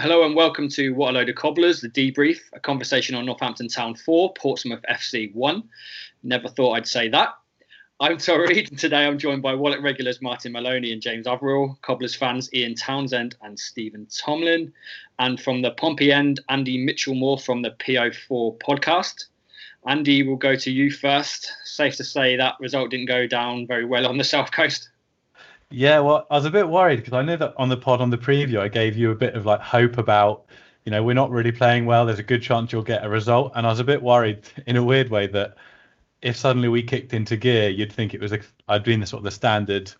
Hello and welcome to What a Load of Cobblers, the debrief, a conversation on Northampton Town 4, Portsmouth FC 1. Never thought I'd say that. I'm Tom Reed, and today I'm joined by Wallet regulars Martin Maloney and James Averill, Cobblers fans Ian Townsend and Stephen Tomlin, and from the Pompey end, Andy Mitchell-Moore from the PO4 podcast. Andy, we'll go to you first. Safe to say that result didn't go down very well on the South Coast. Yeah, well, I was a bit worried because I know that on the pod on the preview, I gave you a bit of like hope about, you know, we're not really playing well. There's a good chance you'll get a result, and I was a bit worried in a weird way that if suddenly we kicked into gear, you'd think it was a, I'd been the sort of the standard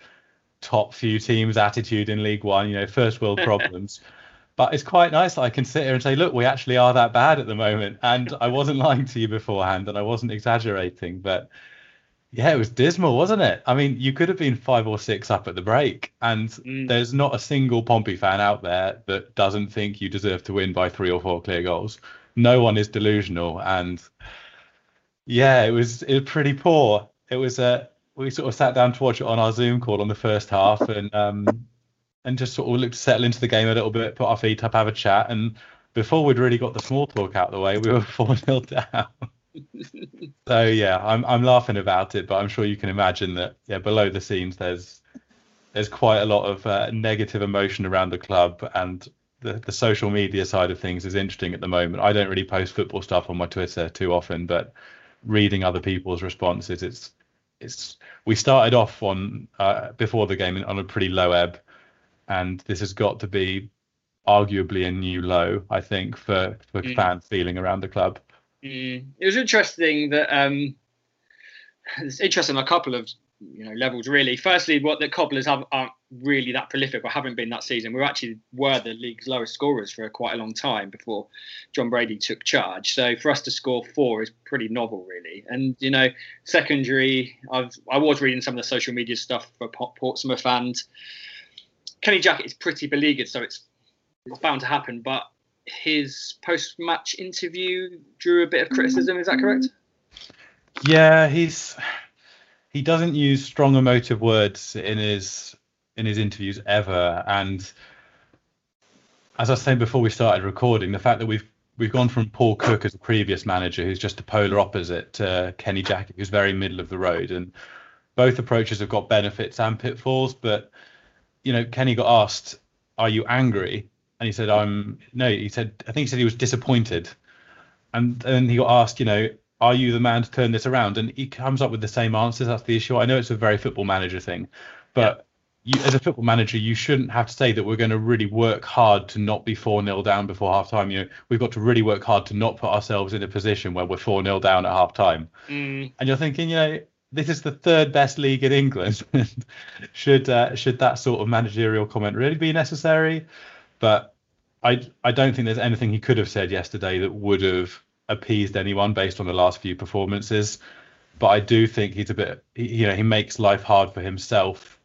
top few teams attitude in League One, you know, first world problems. but it's quite nice that I can sit here and say, look, we actually are that bad at the moment, and I wasn't lying to you beforehand, and I wasn't exaggerating, but yeah, it was dismal, wasn't it? I mean, you could have been five or six up at the break, and Mm. there's not a single Pompey fan out there that doesn't think you deserve to win by three or four clear goals. No one is delusional, and yeah, it was it was pretty poor. It was uh, we sort of sat down to watch it on our Zoom call on the first half, and um, and just sort of looked to settle into the game a little bit, put our feet up, have a chat, and before we'd really got the small talk out of the way, we were four 0 down. So yeah, I'm I'm laughing about it, but I'm sure you can imagine that yeah, below the scenes there's there's quite a lot of uh, negative emotion around the club, and the the social media side of things is interesting at the moment. I don't really post football stuff on my Twitter too often, but reading other people's responses, it's it's we started off on uh, before the game on a pretty low ebb, and this has got to be arguably a new low, I think, for for Mm. fan feeling around the club. Mm. It was interesting that um, it's interesting on a couple of you know levels really. Firstly, what the Cobblers have aren't really that prolific or haven't been that season. We actually were the league's lowest scorers for quite a long time before Jon Brady took charge. So for us to score four is pretty novel really. And you know, secondary, I've I was reading some of the social media stuff for Portsmouth and Kenny Jackett is pretty beleaguered, so it's bound to happen. But his post-match interview drew a bit of criticism. Is that correct? Yeah, he's he doesn't use strong emotive words in his in his interviews ever. And as I was saying before we started recording, the fact that we've we've gone from Paul Cook as a previous manager, who's just a polar opposite, to Kenny Jackett, who's very middle of the road, and both approaches have got benefits and pitfalls. But you know, Kenny got asked, "Are you angry?" And he said, "I'm no." He said, "I think he said he was disappointed." And then he got asked, you know, are you the man to turn this around? And he comes up with the same answers. That's the issue. I know it's a very football manager thing, but you, as a football manager, you shouldn't have to say that we're going to really work hard to not be 4 0 down before half time. You know, we've got to really work hard to not put ourselves in a position where we're 4 0 down at half time. Mm, And you're thinking, you know, this is the third best league in England. should uh, should that sort of managerial comment really be necessary? But I I don't think there's anything he could have said yesterday that would have appeased anyone based on the last few performances. But I do think he's a bit, he- you know, he makes life hard for himself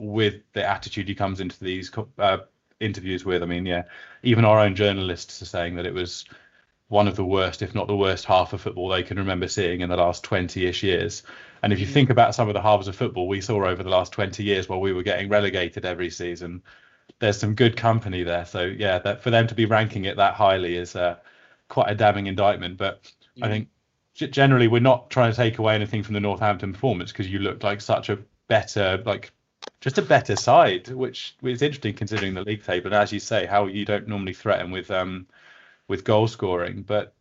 with the attitude he comes into these uh, interviews with. I mean, yeah, even our own journalists are saying that it was one of the worst, if not the worst, half of football they can remember seeing in the last 20-ish years. And if you think about some of the halves of football we saw over the last 20 years while we were getting relegated every season, there's some good company there. So yeah, that for them to be ranking it that highly is uh, quite a damning indictment. But I think generally we're not trying to take away anything from the Northampton performance because you looked like such a better, like just a better side, which is interesting considering the league table. And as you say, how you don't normally threaten with um with goal scoring, but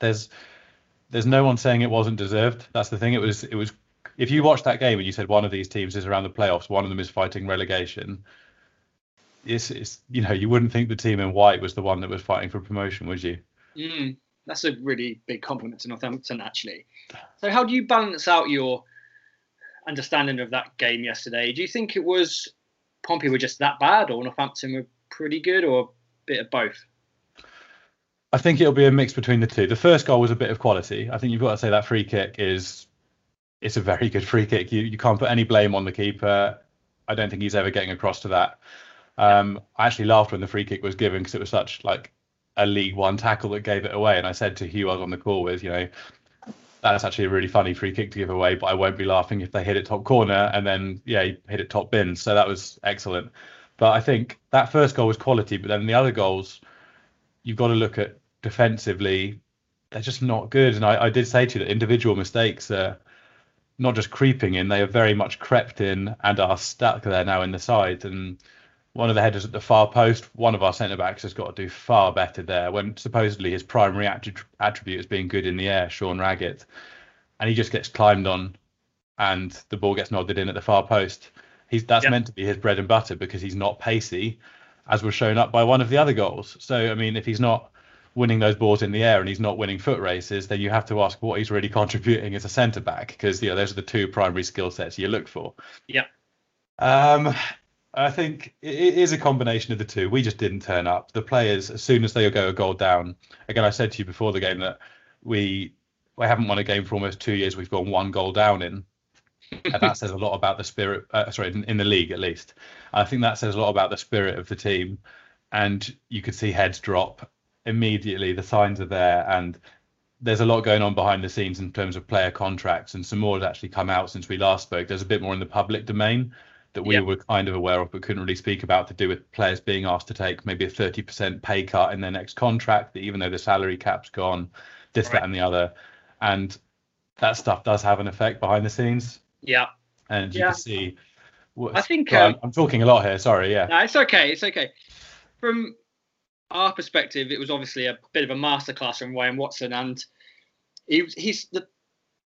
there's there's no one saying it wasn't deserved. That's the thing. It was it was if you watched that game and you said one of these teams is around the playoffs, one of them is fighting relegation. It's, it's you know you wouldn't think the team in white was the one that was fighting for promotion, would you? Mm, that's a really big compliment to Northampton, actually. So how do you balance out your understanding of that game yesterday? Do you think it was Pompey were just that bad, or Northampton were pretty good, or a bit of both? I think it'll be a mix between the two. The first goal was a bit of quality. I think you've got to say that free kick is it's a very good free kick. You you can't put any blame on the keeper. I don't think he's ever getting across to that. Um, I actually laughed when the free kick was given because it was such like a League One tackle that gave it away. And I said to Hugh, I was on the call with, you know, that's actually a really funny free kick to give away, but I won't be laughing if they hit it top corner and then yeah, hit it top bin. So that was excellent. But I think that first goal was quality, but then the other goals, you've got to look at defensively, they're just not good. And I, I did say to you that individual mistakes are not just creeping in, they have very much crept in and are stuck there now in the side. And one of the headers at the far post, one of our centre backs has got to do far better there when supposedly his primary attribute is being good in the air, Sean Raggett. And he just gets climbed on and the ball gets nodded in at the far post. He's that's yep. meant to be his bread and butter because he's not pacey, as was shown up by one of the other goals. So I mean, if he's not winning those balls in the air and he's not winning foot races, then you have to ask what he's really contributing as a centre back because you know those are the two primary skill sets you look for. Yeah. Um, I think it is a combination of the two. We just didn't turn up. The players, as soon as they go a goal down, again, I said to you before the game that we we haven't won a game for almost two years. We've gone one goal down in, and that says a lot about the spirit. Uh, sorry, in, in, the league at least. I think that says a lot about the spirit of the team. And you could see heads drop immediately. The signs are there, and there's a lot going on behind the scenes in terms of player contracts, and some more has actually come out since we last spoke. There's a bit more in the public domain that we yep. were kind of aware of but couldn't really speak about to do with players being asked to take maybe a 30% pay cut in their next contract, even though the salary cap's gone, this, right. that, and the other. And that stuff does have an effect behind the scenes. Yeah. And you yeah. can see. I think. Um, I'm talking a lot here. Sorry. Yeah. No, it's okay. It's okay. From our perspective, it was obviously a bit of a masterclass from Ryan Watson, and he, he's the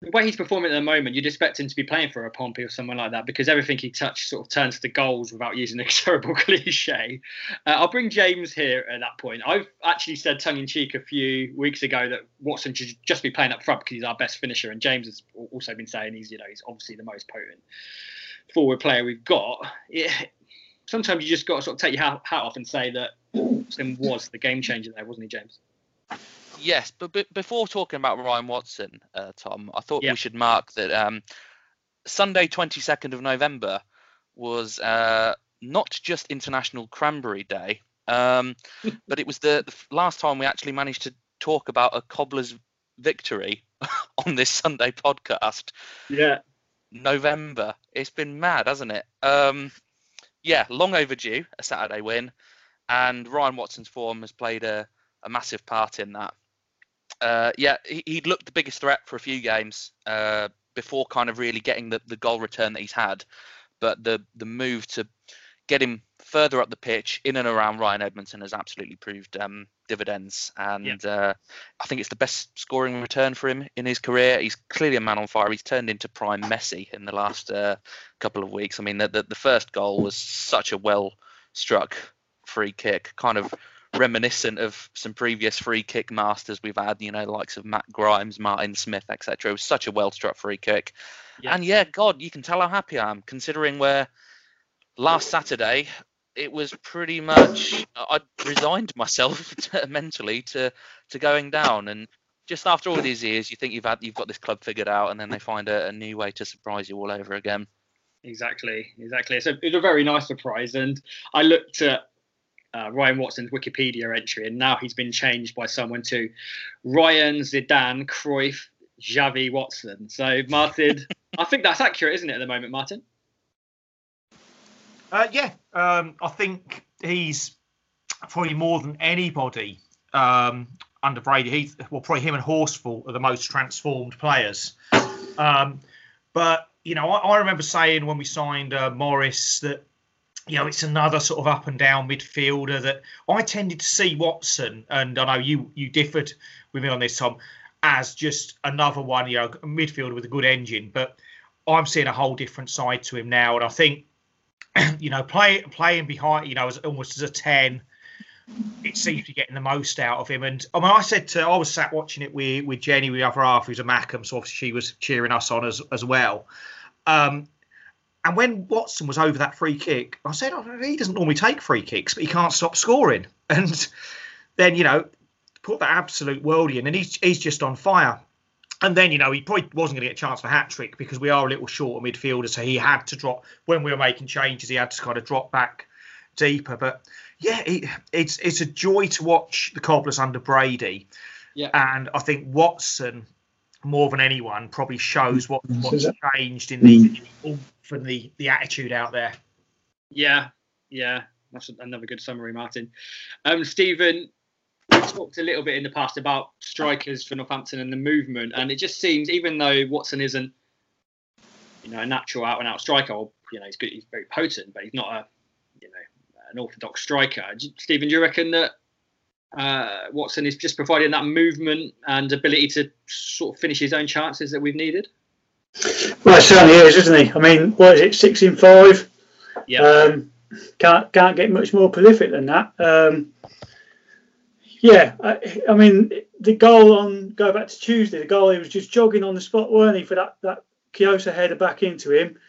the way he's performing at the moment, you'd expect him to be playing for a Pompey or someone like that because everything he touched sort of turns to goals without using a terrible cliche. Uh, I'll bring James here at that point. I've actually said tongue in cheek a few weeks ago that Watson should just be playing up front because he's our best finisher, and James has also been saying he's you know he's obviously the most potent forward player we've got. Sometimes you just got to sort of take your hat off and say that Watson was the game changer there, wasn't he, James? Yes, but b- before talking about Ryan Watson, uh, Tom, I thought we should mark that um, Sunday, 22nd of November, was uh, not just International Cranberry Day, um, but it was the, the, last time we actually managed to talk about a cobbler's victory on this Sunday podcast. Yeah. November. It's been mad, hasn't it? Um, yeah, long overdue, a Saturday win. And Ryan Watson's form has played a, a massive part in that uh, yeah, he, would looked the biggest threat for a few games uh, before kind of really getting the, the goal return that he's had. But the the move to get him further up the pitch in and around Ryan Edmondson has absolutely proved um, dividends. And yeah. uh, I think it's the best scoring return for him in his career. He's clearly a man on fire. He's turned into prime Messi in the last uh, couple of weeks. I mean, the, the, the first goal was such a well struck free kick, kind of reminiscent of some previous free kick masters we've had, you know, the likes of Matt Grimes, Martin Smith, etc. It was such a well struck free kick. Yeah. And yeah, God, you can tell how happy I am considering where last Saturday it was pretty much I resigned myself to, mentally to to going down and just after all these years you think you've had you've got this club figured out and then they find a, a new way to surprise you all over again. Exactly, exactly. It's a, it's a very nice surprise, and I looked at uh, Ryan Watson's Wikipedia entry, and now he's been changed by someone to Ryan Zidane Cruyff Xavi Watson. So, Martin, I think that's accurate, isn't it, at the moment, Martin? Uh, yeah, um, I think he's probably more than anybody um, under Brady. He's well, probably him and Horsfall are the most transformed players. Um, but you know, I, I remember saying when we signed uh, Morris that you know, it's another sort of up and down midfielder that I tended to see Watson, and I know you you differed with me on this, Tom, as just another one, you know, midfielder with a good engine. But I'm seeing a whole different side to him now, and I think, you know, play, playing behind, you know, as almost as a ten, it seems to be getting the most out of him. And I mean, I said to, I was sat watching it with with Jenny, with the other half, who's a Mackem, so obviously she was cheering us on as as well. Um, and when Watson was over that free kick, I said, oh, he doesn't normally take free kicks, but he can't stop scoring. And then, you know, put that absolute worldie in, and he's, he's just on fire. And then, you know, he probably wasn't going to get a chance for hat trick because we are a little short of midfielder. So he had to drop, when we were making changes, he had to kind of drop back deeper. But yeah, it, it's it's a joy to watch the Cobblers under Brady. Yeah. And I think Watson, more than anyone, probably shows what, what's changed in the mm. For the the attitude out there. Yeah, yeah, that's another good summary, Martin. Um, Stephen we talked a little bit in the past about strikers for Northampton and the movement, and it just seems, even though Watson isn't, you know, a natural out and out striker, or you know, he's good, he's very potent, but he's not a, you know, an orthodox striker. Stephen, do you reckon that uh, Watson is just providing that movement and ability to sort of finish his own chances that we've needed? Well, it certainly is, isn't he? I mean, what is it, six in five? Yeah. Um, can't can't get much more prolific than that. Um, yeah, I, I, mean, the goal on go back to Tuesday, the goal he was just jogging on the spot, weren't he, for that that Kioso header back into him,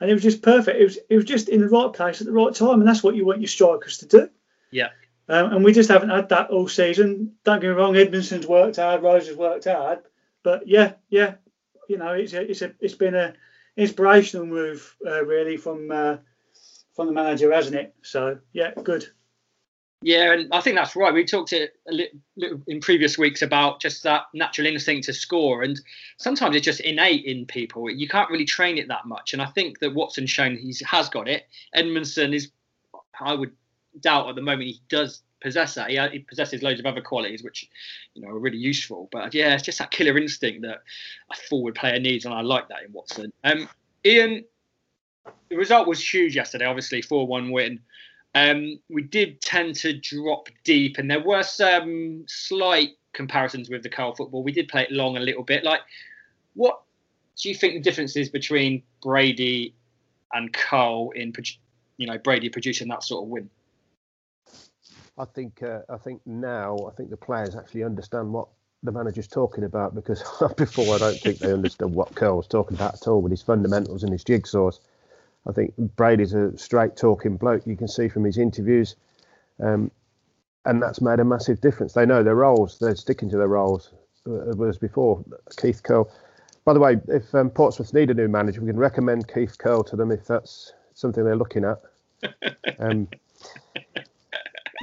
and it was just perfect. It was it was just in the right place at the right time, and that's what you want your strikers to do. Yeah. Um, and we just haven't had that all season. Don't get me wrong, Edmondson's worked hard, Rose has worked hard, but yeah, yeah, you know, it's a, it's a, it's been a inspirational move uh, really from uh, from the manager, hasn't it? So yeah, good. Yeah, and I think that's right. We talked a little in previous weeks about just that natural instinct to score, and sometimes it's just innate in people. You can't really train it that much, and I think that Watson's shown he has got it. Edmondson is, I would doubt at the moment he does possess that. He, he, possesses loads of other qualities which, you know, are really useful. But yeah, it's just that killer instinct that a forward player needs, and I like that in Watson. Um, Ian, the result was huge yesterday. Obviously, four-one win. Um, we did tend to drop deep, and there were some slight comparisons with the Curle football. We did play it long a little bit. Like, what do you think the difference is between Brady and Curle in, you know, Brady producing that sort of win? I think uh, I think now I think the players actually understand what the manager's talking about because before I don't think they understood what Curle was talking about at all with his fundamentals and his jigsaws. I think Brady's a straight talking bloke. You can see from his interviews, um, and that's made a massive difference. They know their roles. They're sticking to their roles. Uh, whereas before, Keith Curle. By the way, if um, Portsmouth need a new manager, we can recommend Keith Curle to them if that's something they're looking at. Um,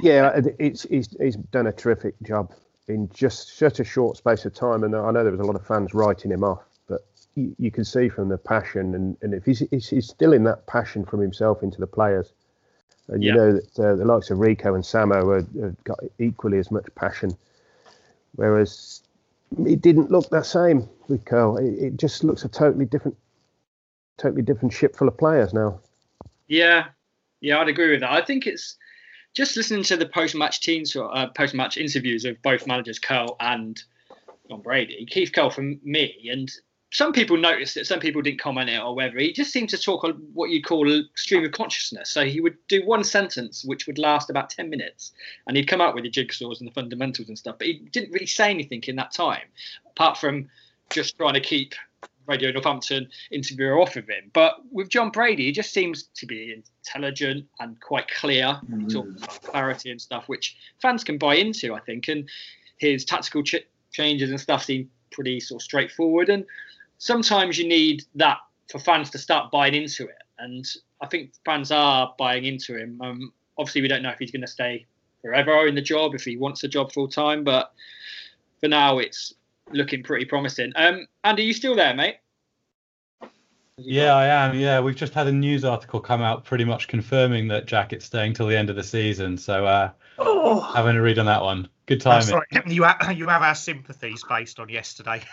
yeah, it's he's, he's done a terrific job in just such a short space of time, and I know there was a lot of fans writing him off, but you, you can see from the passion, and, and if he's, he's still in that passion from himself into the players, and you yeah. know that uh, the likes of Rico and Samo have got equally as much passion, whereas it didn't look that same with Curle. It, it just looks a totally different, totally different ship full of players now. Yeah, yeah, I'd agree with that. I think it's just listening to the post-match teams, uh, post-match interviews of both managers, Curle and Jon Brady, Keith Curle from me, and some people noticed it, some people didn't comment it or whatever. he just seemed to talk on what you call a stream of consciousness. So he would do one sentence which would last about 10 minutes and he'd come out with the jigsaws and the fundamentals and stuff, but he didn't really say anything in that time, apart from just trying to keep Radio Northampton interviewer off of him. But with Jon Brady, he just seems to be intelligent and quite clear. Mm. He talks about clarity and stuff, which fans can buy into, I think. And his tactical ch- changes and stuff seem pretty sort of straightforward. And sometimes you need that for fans to start buying into it. And I think fans are buying into him. Um, obviously, we don't know if he's going to stay forever in the job, if he wants a job full time. But for now, it's looking pretty promising. Um, Andy, are you still there, mate? Yeah, I am. Yeah, we've just had a news article come out pretty much confirming that Jackett's staying till the end of the season. So uh, oh. having a read on that one. Good timing. You have, you have our sympathies based on yesterday.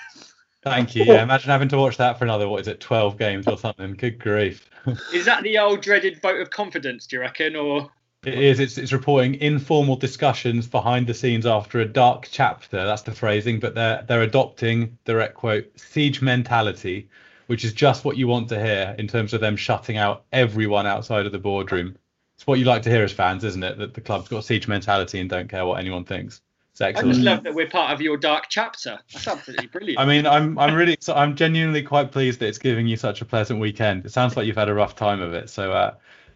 Thank you. Yeah, imagine having to watch that for another what is it, twelve games or something? Good grief. Is that the old dreaded vote of confidence? Do you reckon, or It is. It's, it's reporting informal discussions behind the scenes after a dark chapter. That's the phrasing, but they're they're adopting direct quote siege mentality, which is just what you want to hear in terms of them shutting out everyone outside of the boardroom. It's what you like to hear as fans, isn't it? That the club's got siege mentality and don't care what anyone thinks. It's excellent. I just love that we're part of your dark chapter. That's absolutely brilliant. I mean, I'm I'm really so I'm genuinely quite pleased that it's giving you such a pleasant weekend. It sounds like you've had a rough time of it. So uh,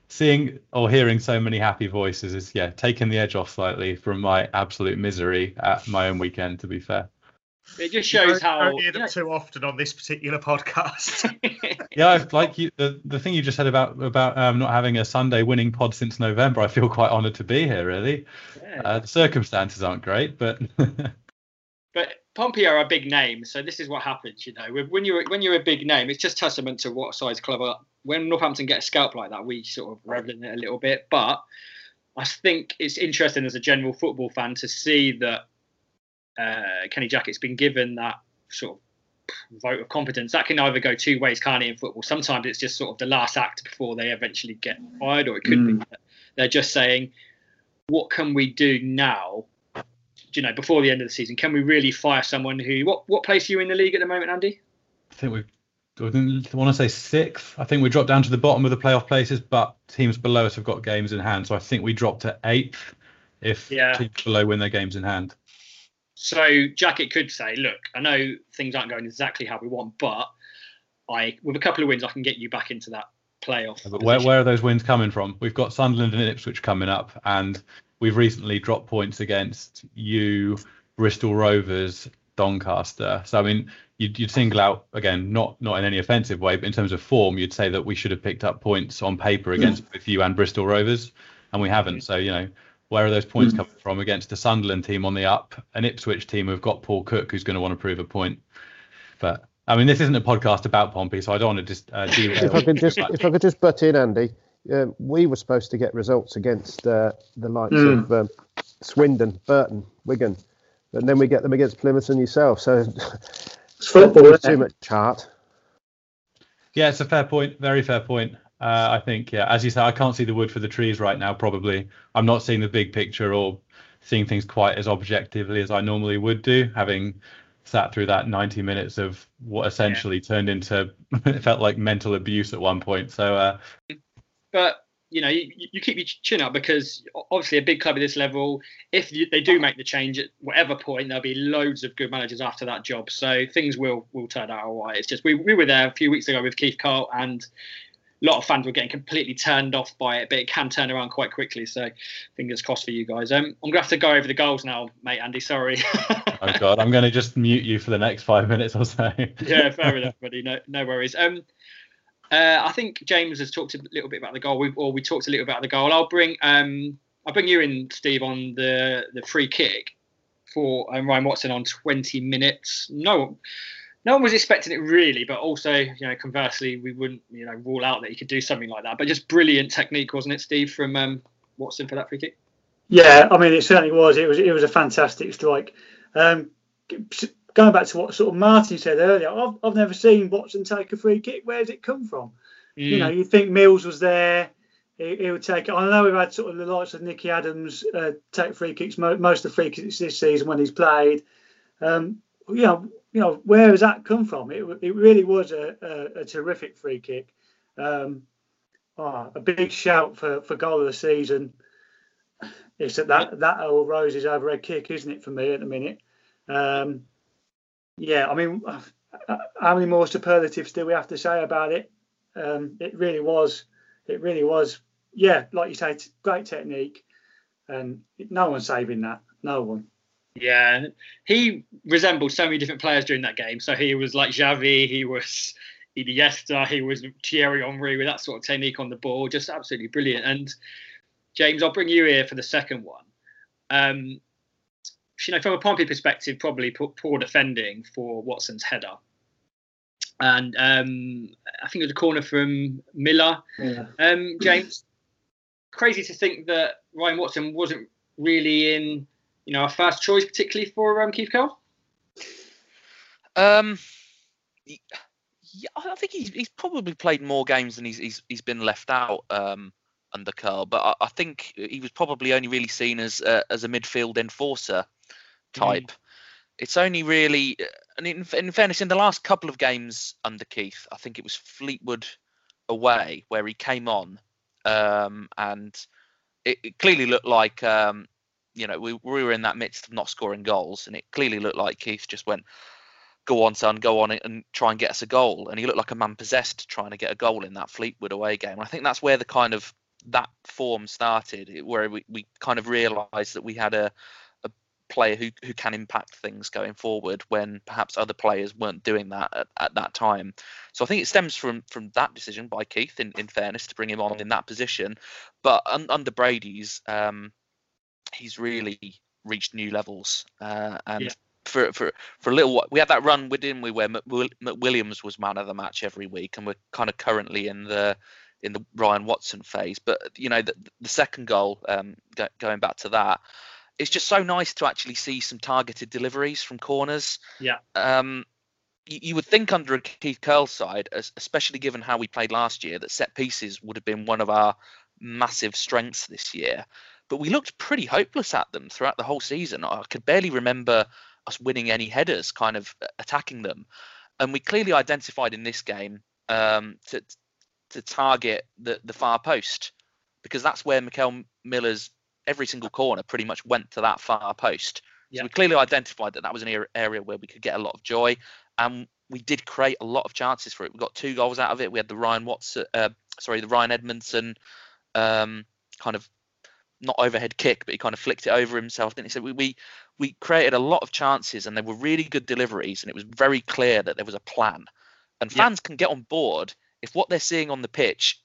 seeing or hearing so many happy voices is yeah taking the edge off slightly from my absolute misery at my own weekend. To be fair, it just You shows don't- how. don't hear them too often on this particular podcast. yeah, I've, like you the the thing you just said about about um, not having a Sunday winning pod since November. I feel quite honoured to be here. Really, Yeah. uh, the circumstances aren't great, but But Pompey are a big name, so this is what happens. You know, when you're when you're a big name, it's just testament to what size club are. When Northampton get a scalp like that, we sort of revel in it a little bit. But I think it's interesting as a general football fan to see that uh, Kenny Jackett's been given that sort of vote of confidence. That can either go two ways, can't it, in football? Sometimes it's just sort of the last act before they eventually get fired, or it could be that they're just saying, what can we do now you know, before the end of the season, can we really fire someone who? What what place are you in the league at the moment, Andy? I think we've. I want to say sixth. I think we dropped down to the bottom of the playoff places, but teams below us have got games in hand. So I think we dropped to eighth if Yeah. teams below win their games in hand. So Jackett could say, look, I know things aren't going exactly how we want, but I, with a couple of wins, I can get you back into that playoff. But where, where are those wins coming from? We've got Sunderland and Ipswich coming up, and we've recently dropped points against you, Bristol Rovers, Doncaster. So I mean, you'd, you'd single out again, not not in any offensive way, but in terms of form, you'd say that we should have picked up points on paper against both you and Bristol Rovers, and we haven't. So you know, where are those points coming from against a Sunderland team on the up, an Ipswich team who've got Paul Cook, who's going to want to prove a point. But I mean, this isn't a podcast about Pompey, so I don't want to just uh, derail. if I could just if I could just butt in, Andy, um, we were supposed to get results against uh, the likes Mm. of um, Swindon, Burton, Wigan, and then we get them against Plymouth and yourself. So It's football, too isn't much chart. Yeah, it's a fair point. Very fair point. Uh, I think, yeah, as you say, I can't see the wood for the trees right now. Probably, I'm not seeing the big picture or seeing things quite as objectively as I normally would do, having sat through that 90 minutes of what essentially turned into it felt like mental abuse at one point. So, uh, but you know, you, you keep your chin up because obviously a big club at this level, if you, they do make the change at whatever point, there'll be loads of good managers after that job. So things will will turn out all right. It's just we, we were there a few weeks ago with Keith Curle and a lot of fans were getting completely turned off by it, but it can turn around quite quickly. So fingers crossed for you guys. Um, I'm gonna have to go over the goals now, mate. Andy, sorry. oh god, I'm going to just mute you for the next five minutes or so. yeah, fair enough, buddy. No, no worries. Um, uh, I think James has talked a little bit about the goal, we, or we talked a little bit about the goal. I'll bring um, I'll bring you in, Steve, on the the free kick for um, Ryan Watson on 20 minutes. No, no one was expecting it really, but also, you know, conversely, we wouldn't, you know, rule out that he could do something like that. But just brilliant technique, wasn't it, Steve, from um, Watson for that free kick? Yeah, I mean, it certainly was. It was it was a fantastic strike. Um, going back to what sort of Martin said earlier, I've, I've never seen Watson take a free kick. Where Where's it come from? You know, you think Mills was there, he, he would take it. I know we've had sort of the likes of Nicky Adams uh, take free kicks, mo- most of the free kicks this season when he's played. Um, you know, you know, where has that come from? It, it really was a, a, a terrific free kick. Um, oh, a big shout for, for goal of the season. It's that that, that old roses over head kick, isn't it, for me at the minute? Um, yeah, I mean, how many more superlatives do we have to say about it? Um, it really was, it really was, yeah, like you say, great technique, and no one's saving that, no one. Yeah, he resembled so many different players during that game. So he was like Xavi, he was Iniesta, he was Thierry Henry with that sort of technique on the ball, just absolutely brilliant. And James, I'll bring you here for the second one. Um, you know, from a Pompey perspective, probably poor, poor defending for Watson's header. And um, I think it was a corner from Miller. Yeah. Um, James, crazy to think that Ryan Watson wasn't really in, you know, a first choice, particularly for um, Keith Curle. Um, yeah, I think he's he's probably played more games than he's he's, he's been left out um, under Curle, but I, I, think he was probably only really seen as uh, as a midfield enforcer type. Mm. It's only really, and in, in, fairness, in the last couple of games under Keith, I think it was Fleetwood away where he came on, um, and it, it, clearly looked like um, you know we, we were in that midst of not scoring goals, and it clearly looked like Keith just went go on, son, go on and try and get us a goal. And he looked like a man possessed trying to get a goal in that Fleetwood away game. And I think that's where the kind of that form started, where we, we kind of realised that we had a, a player who, who can impact things going forward when perhaps other players weren't doing that at, at that time. So I think it stems from from that decision by Keith, in, in fairness, to bring him on in that position. But un, under Brady's, um, he's really reached new levels. Uh, and yeah for for for a little while. We had that run within we where McWilliams was man of the match every week, and we're kind of currently in the in the Ryan Watson phase. But you know, the, the second goal, um, go, going back to that, it's just so nice to actually see some targeted deliveries from corners. Yeah. Um, you, you would think under a Keith Curle side, especially given how we played last year, that set pieces would have been one of our massive strengths this year. But we looked pretty hopeless at them throughout the whole season. I could barely remember us winning any headers, kind of attacking them. And we clearly identified in this game um, to to target the the far post because that's where Mickel Miller's every single corner pretty much went to that far post. So we clearly identified that that was an area where we could get a lot of joy, and we did create a lot of chances for it. We got two goals out of it. We had the Ryan Watson, uh, sorry, the Ryan Edmondson um, kind of not overhead kick, but he kind of flicked it over himself. Then he said we, we we created a lot of chances and they were really good deliveries, and it was very clear that there was a plan. And fans can get on board if what they're seeing on the pitch,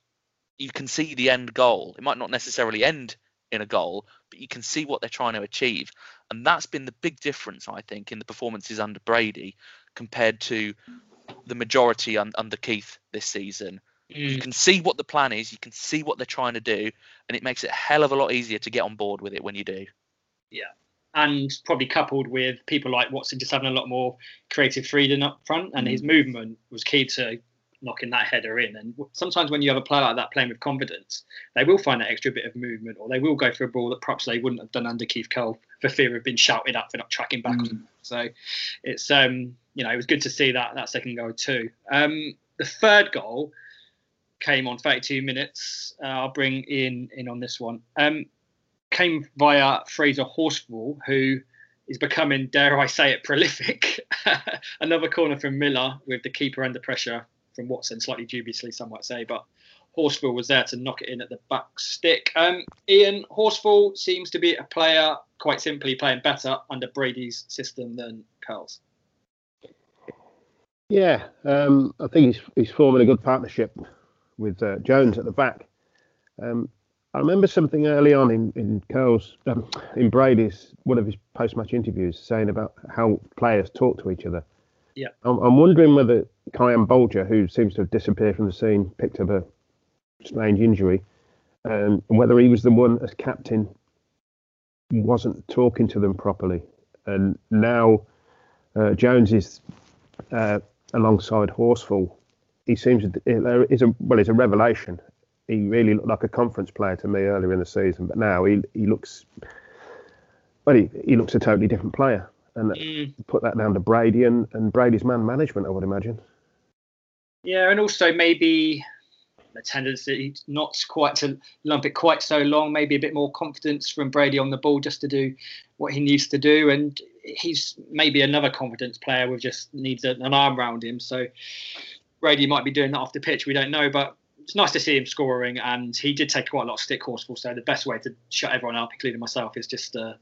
you can see the end goal. It might not necessarily end in a goal, but you can see what they're trying to achieve. And that's been the big difference, I think, in the performances under Brady compared to the majority un- under Keith this season. Mm. You can see what the plan is, you can see what they're trying to do, and it makes it a hell of a lot easier to get on board with it when you do. Yeah. And probably coupled with people like Watson just having a lot more creative freedom up front, and mm. his movement was key to knocking that header in. And sometimes when you have a player like that playing with confidence, they will find that extra bit of movement, or they will go for a ball that perhaps they wouldn't have done under Keith Curle for fear of being shouted at for not tracking back. Mm. So it's um, you know it was good to see that that second goal too. Um, the third goal came on 32 minutes. Uh, I'll bring in in on this one. Um, came via Fraser Horsfall, who is becoming, dare I say it, prolific. Another corner from Miller with the keeper under pressure from Watson, slightly dubiously, some might say, but Horsfall was there to knock it in at the back stick. Um, Ian Horsfall seems to be a player, quite simply playing better under Brady's system than Curle's. Yeah, um, I think he's he's forming a good partnership with uh, Jones at the back. Um, I remember something early on in in Curle's um, in Brady's one of his post-match interviews saying about how players talk to each other. Yeah, I'm, I'm wondering whether Cian Bolger, who seems to have disappeared from the scene, picked up a strange injury, um, and whether he was the one as captain wasn't talking to them properly, and now uh, Jones is uh, alongside Horsfall he seems is a well, he's a revelation. He really looked like a conference player to me earlier in the season, but now he he looks well, he, he looks a totally different player. And mm. put that down to Brady and, and Brady's man management, I would imagine. Yeah, and also maybe a tendency not quite to lump it quite so long, maybe a bit more confidence from Brady on the ball just to do what he needs to do. And he's maybe another confidence player with just needs an arm around him. So Brady might be doing that off the pitch. We don't know, but it's nice to see him scoring, and he did take quite a lot of stick Horsfall. So the best way to shut everyone up, including myself, is just uh,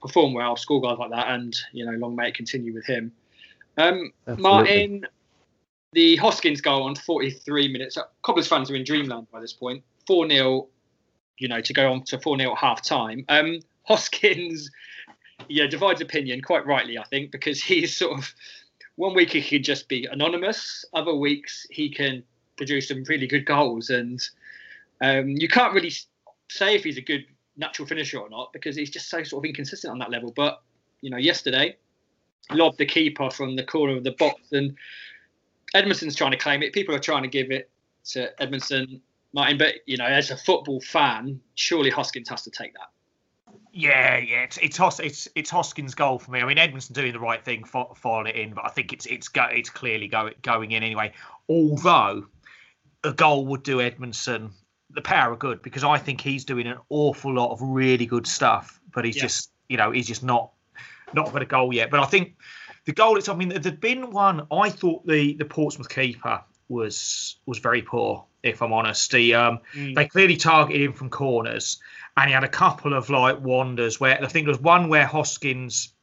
perform well, score guys like that, and you know, long may it continue with him. Um, Martin, the Hoskins goal on 43 minutes. Cobblers fans are in dreamland by this point. 4 0, you know, to go on to 4 0 at half time. Um, Hoskins, yeah, divides opinion quite rightly, I think, because he's sort of one week he can just be anonymous. Other weeks he can produce some really good goals, and um, you can't really say if he's a good natural finisher or not because he's just so sort of inconsistent on that level. But you know, yesterday lobbed the keeper from the corner of the box and Edmondson's trying to claim it. People are trying to give it to Edmondson, Martin. But you know, as a football fan, surely Hoskins has to take that. Yeah, yeah, it's it's Hos- it's it's Hoskins' goal for me. I mean, Edmondson doing the right thing, for filing it in, but I think it's it's go, it's clearly going going in anyway. Although a goal would do Edmondson the power of good because I think he's doing an awful lot of really good stuff, but he's Yeah. just you know he's just not not got a goal yet. But I think the goal it's I mean there'd been one I thought the the Portsmouth keeper was was very poor if I'm honest. He um Mm. they clearly targeted him from corners and he had a couple of like wanders where I think there was one where Hoskins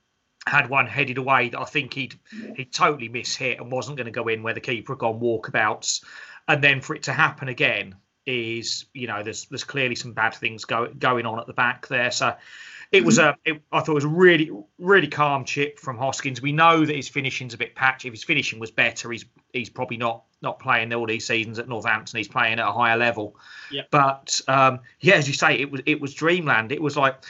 had one headed away that I think he'd he'd totally mishit and wasn't going to go in where the keeper had gone walkabouts, and then for it to happen again is you know there's there's clearly some bad things go, going on at the back there. So it was a it, I thought it was a really really calm chip from Hoskins. We know that his finishing's a bit patchy. If his finishing was better, he's he's probably not not playing all these seasons at Northampton. He's playing at a higher level. Yeah. But um, yeah, as you say, it was it was dreamland. It was like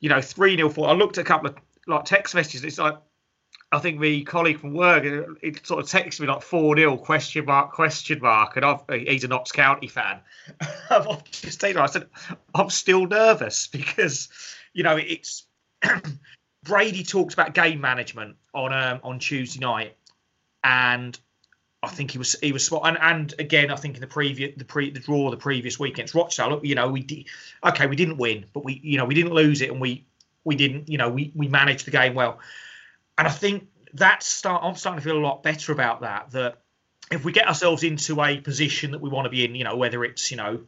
you know three 0 four. I looked at a couple of like text messages. It's like I think the colleague from work uh, it sort of texted me like four 0 question mark question mark, and I've, he's a Notts County fan. I've just taken. I said I'm still nervous because you know it's Brady talked about game management on um, on Tuesday night, and I think he was he was spot and, and again I think in the previous the pre the draw the previous weekends Rochdale you know we did okay we didn't win but we you know we didn't lose it and we we didn't you know we we managed the game well. And I think that's start I'm starting to feel a lot better about that that if we get ourselves into a position that we want to be in you know whether it's you know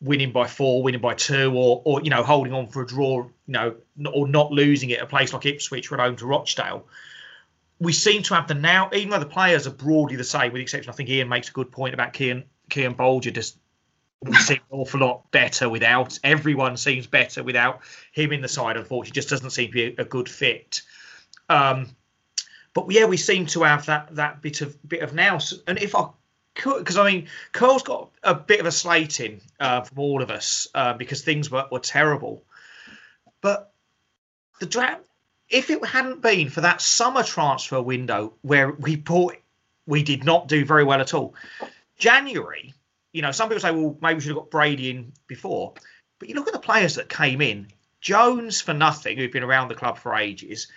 winning by four winning by two or or you know holding on for a draw you know or not losing it a place like Ipswich we're home to Rochdale we seem to have the now, even though the players are broadly the same, with the exception, I think Ian makes a good point about Cian, Cian Bolger. Just we seem an awful lot better without. Everyone seems better without him in the side. Unfortunately, just doesn't seem to be a, a good fit. Um, but yeah, we seem to have that that bit of bit of now. And if I because I mean, Curle's got a bit of a slating uh, from all of us uh, because things were, were terrible. But the draft if it hadn't been for that summer transfer window where we bought, we did not do very well at all. January, you know, some people say, well, maybe we should have got Brady in before. But you look at the players that came in Jones for nothing, who've been around the club for ages,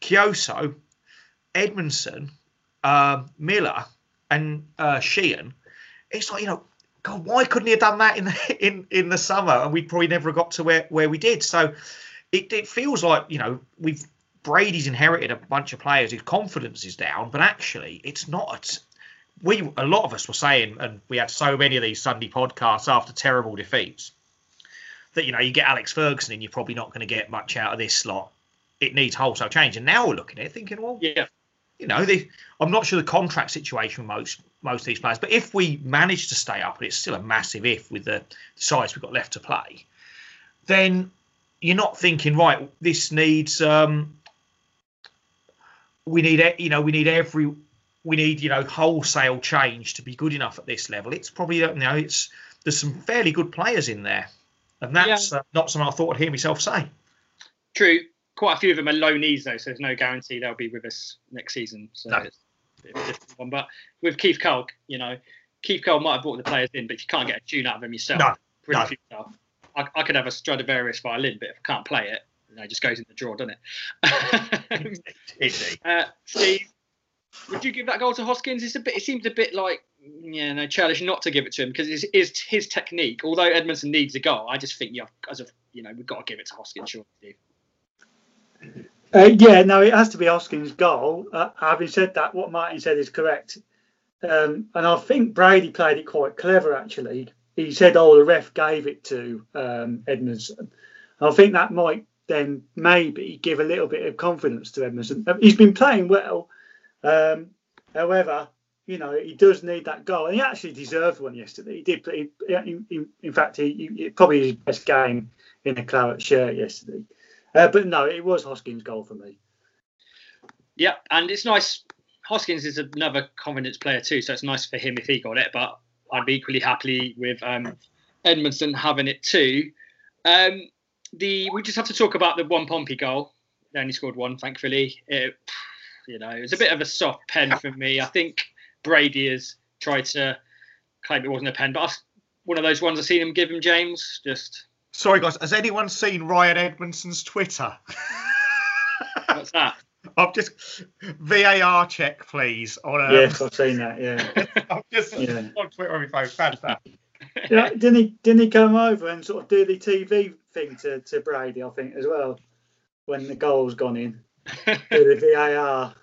Kioso, Edmondson, um, Miller, and uh, Sheehan. It's like, you know, God, why couldn't he have done that in the, in, in the summer? And we probably never got to where, where we did. So, it, it feels like you know we've Brady's inherited a bunch of players whose confidence is down, but actually it's not. We a lot of us were saying, and we had so many of these Sunday podcasts after terrible defeats that you know you get Alex Ferguson and you're probably not going to get much out of this slot. It needs wholesale change, and now we're looking at it thinking, well, Yeah. You know, they, I'm not sure the contract situation with most most of these players, but if we manage to stay up, and it's still a massive if with the size we've got left to play, then you're not thinking right. This needs um, we need you know we need every we need you know wholesale change to be good enough at this level. It's probably you know it's there's some fairly good players in there, and that's uh, not something I thought I'd hear myself say. True. Quite a few of them are loanees though, so there's no guarantee they'll be with us next season. So No. it's a bit of a different one. But with Keith Curle, you know, Keith Curle might have brought the players in, but if you can't get a tune out of him yourself, No, pretty no. futile. I, I could have a Stradivarius violin, but if I can't play it, you know, it just goes in the drawer, doesn't it? Uh, Steve, would you give that goal to Hoskins? It's a bit. It seems a bit like yeah, no, childish not to give it to him because it's, it's his technique. Although Edmondson needs a goal, I just think you have, as a you know, we've got to give it to Hoskins, sure, Steve. Uh, yeah, no, it has to be Hoskins' goal. Uh, having said that, what Martin said is correct. Um, and I think Brady played it quite clever, actually. He said, oh, the ref gave it to um, Edmondson. I think that might then maybe give a little bit of confidence to Edmondson. Uh, He's been playing well. Um, however, you know, he does need that goal. And he actually deserved one yesterday. He did. He, in, in, in fact, he, he probably his best game in a claret shirt yesterday. Uh, but no, it was Hoskins' goal for me. Yeah, and it's nice. Hoskins is another confidence player too, so it's nice for him if he got it. But I'd be equally happy with um, Edmondson having it too. Um, the we just have to talk about the one Pompey goal. They only scored one, thankfully. It, you know, it was a bit of a soft pen for me. I think Brady has tried to claim it wasn't a pen, but I, one of those ones I've seen him give him James. Just Sorry, guys. Has anyone seen Ryan Edmondson's Twitter? what's that? I've just VAR check, please. On um, Yes, I've seen that. Yeah. I've just Yeah. on Twitter on my phone. Fantastic. yeah didn't he? Didn't he come over and sort of do the TV thing to, to Brady? I think as well when the goal's gone in. do the VAR.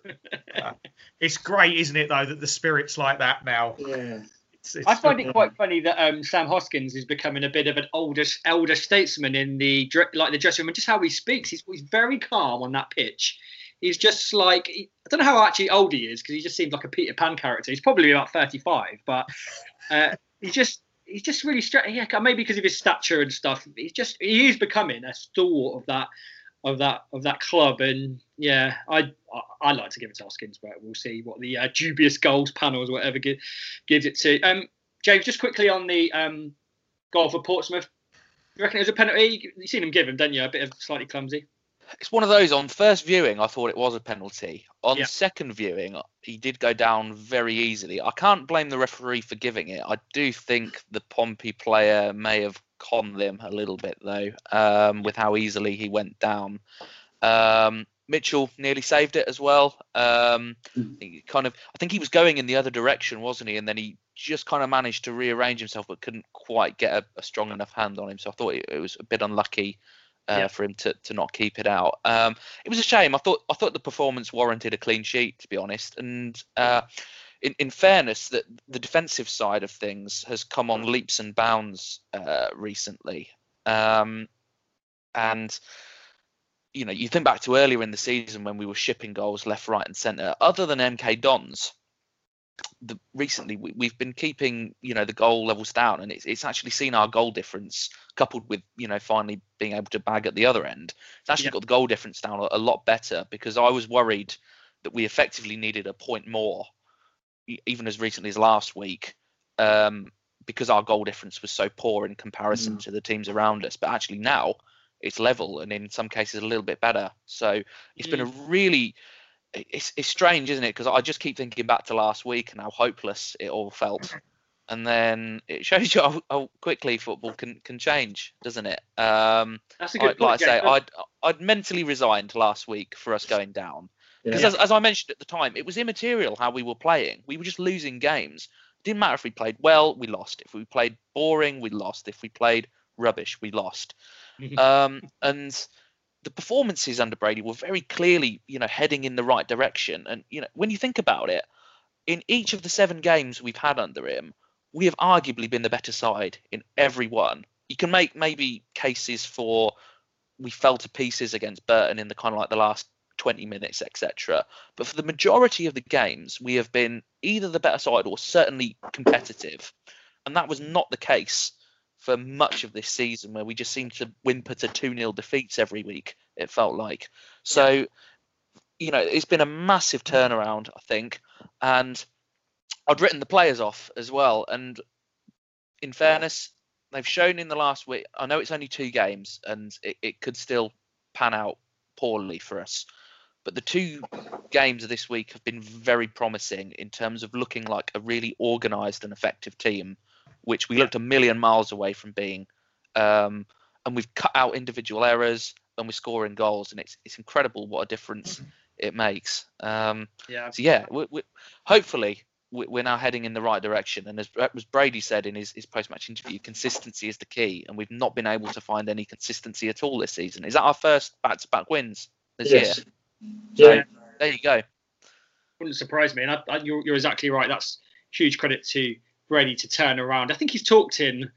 It's great, isn't it, though, that the spirit's like that now. Yeah. It's, it's I find it quite funny that um, Sam Hoskins is becoming a bit of an older elder statesman in the like the dressing room and just how he speaks. He's, he's very calm on that pitch. He's just like I don't know how actually old he is because he just seems like a Peter Pan character. He's probably about thirty-five, but uh, he's just he's just really straight. Yeah, maybe because of his stature and stuff. He's just he is becoming a stalwart of that of that of that club. And yeah, I I, like to give it to Hoskins, but we'll see what the uh, dubious goals panels whatever gi- gives it to. Um, James, just quickly on the um, goal for Portsmouth. You reckon it was a penalty? You've seen him give him, don't you? A bit of slightly clumsy. It's one of those. On first viewing, I thought it was a penalty. On second viewing, he did go down very easily. I can't blame the referee for giving it. I do think the Pompey player may have conned them a little bit though, um, with how easily he went down. Um, Mitchell nearly saved it as well. Um, he kind of, I think he was going in the other direction, wasn't he? And then he just kind of managed to rearrange himself, but couldn't quite get a, a strong enough hand on him. So I thought it, it was a bit unlucky uh, Yeah. for him to, to not keep it out. Um, it was a shame. I thought I thought the performance warranted a clean sheet, to be honest. And uh, in, in fairness, that the defensive side of things has come on leaps and bounds uh, recently. Um, and you know, you think back to earlier in the season when we were shipping goals left, right, and centre. Other than MK Dons, the, recently we, we've been keeping you know the goal levels down, and it's it's actually seen our goal difference coupled with you know finally being able to bag at the other end. It's actually Yeah. got the goal difference down a, a lot better because I was worried that we effectively needed a point more, even as recently as last week, um, because our goal difference was so poor in comparison to the teams around us. But actually now it's level and in some cases a little bit better. So it's been a really it's it's strange, isn't it? Because I just keep thinking back to last week and how hopeless it all felt, and then it shows you how, how quickly football can can change, doesn't it? Um, That's a I- good like I say, I'd I'd mentally resigned last week for us going down because Yeah. as, as I mentioned at the time, it was immaterial how we were playing. We were just losing games. didn't matter if we played well, we lost. If we played boring, we lost. If we played rubbish, we lost. um, and the performances under Brady were very clearly, you know, heading in the right direction. And you know, when you think about it, in each of the seven games we've had under him, we have arguably been the better side in every one. You can make maybe cases for we fell to pieces against Burton in the kind of like the last 20 minutes, etc. But for the majority of the games, we have been either the better side or certainly competitive. And that was not the case for much of this season, where we just seemed to whimper to 2 0 defeats every week, it felt like. So, you know, it's been a massive turnaround, I think. And I'd written the players off as well. And in fairness, they've shown in the last week, I know it's only two games and it, it could still pan out poorly for us. But the two games of this week have been very promising in terms of looking like a really organised and effective team, which we looked a million miles away from being. Um, and we've cut out individual errors and we're scoring goals, and it's it's incredible what a difference it makes. Um, Yeah. so yeah, we, we, hopefully we- we're now heading in the right direction. And as, as Brady said in his, his post-match interview, consistency is the key, and we've not been able to find any consistency at all this season. Is that our first back-to-back wins this Yes. year? Yeah. So, there you go. wouldn't surprise me. And I, I, you're, you're exactly right. That's huge credit to Brady to turn around. I think he's talked in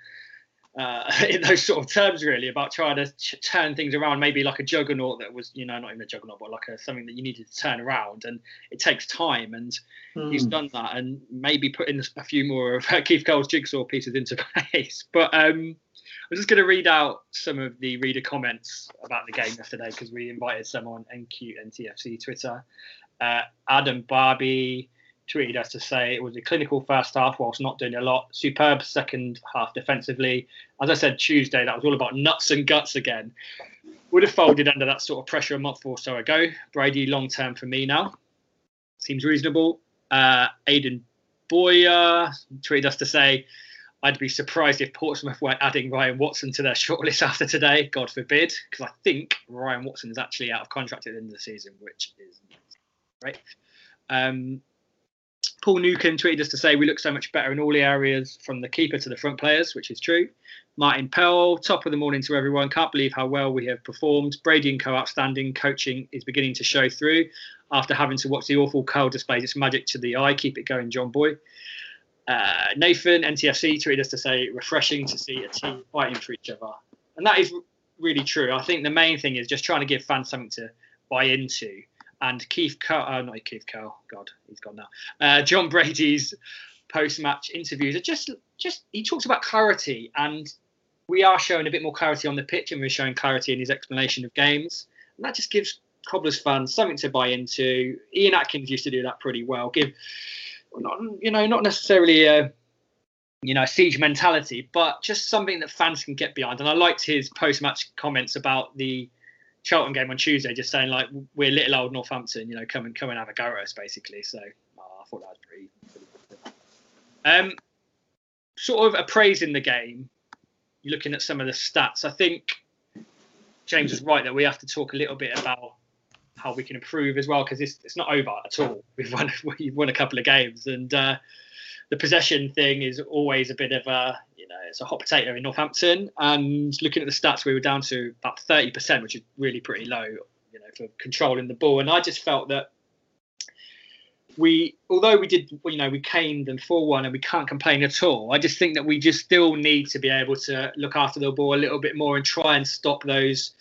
uh, in those sort of terms really about trying to ch- turn things around. Maybe like a juggernaut that was, you know, not even a juggernaut, but like a, something that you needed to turn around, and it takes time. And he's Mm. done that, and maybe put in a few more of Keith Curle's jigsaw pieces into place. But um, I'm just going to read out some of the reader comments about the game yesterday because we invited some on NQ and TFC Twitter. Uh, Adam Barbie tweeted us to say it was a clinical first half whilst not doing a lot. Superb second half defensively. As I said Tuesday, that was all about nuts and guts again. Would have folded under that sort of pressure a month or so ago. Brady long term for me now. Seems reasonable. Uh, Aidan Boyer tweeted us to say, I'd be surprised if Portsmouth weren't adding Ryan Watson to their shortlist after today. God forbid, because I think Ryan Watson is actually out of contract at the end of the season, which is great. Um, Paul Newcomb tweeted us to say we look so much better in all the areas from the keeper to the front players, which is true. Martin Pell, top of the morning to everyone. Can't believe how well we have performed. Brady and co outstanding coaching is beginning to show through after having to watch the awful Curle displays its magic to the eye. Keep it going, John Boy. Uh, Nathan, NTFC, tweeted us to say refreshing to see a team fighting for each other. And that is really true. I think the main thing is just trying to give fans something to buy into. And Keith Curle, uh, not Keith Curle, God, he's gone now. Uh, Jon Brady's post-match interviews are just, just he talks about clarity, and we are showing a bit more clarity on the pitch, and we're showing clarity in his explanation of games, and that just gives Cobblers fans something to buy into. Ian Atkins used to do that pretty well. Give, not, you know, not necessarily a, you know, siege mentality, but just something that fans can get behind. And I liked his post-match comments about the Charlton game on Tuesday, just saying like we're little old Northampton, you know, come and come and have a go at us, basically. So oh, I thought that was pretty. um, sort of appraising the game, looking at some of the stats. I think James is right that we have to talk a little bit about how we can improve as well because it's, it's not over at all. We've won we've won a couple of games and uh, the possession thing is always a bit of a you know it's a hot potato in Northampton. And looking at the stats, we were down to about thirty percent, which is really pretty low. You know for controlling the ball, and I just felt that we although we did you know we caned them 4-1 and we can't complain at all i just think that we just still need to be able to look after the ball a little bit more and try and stop those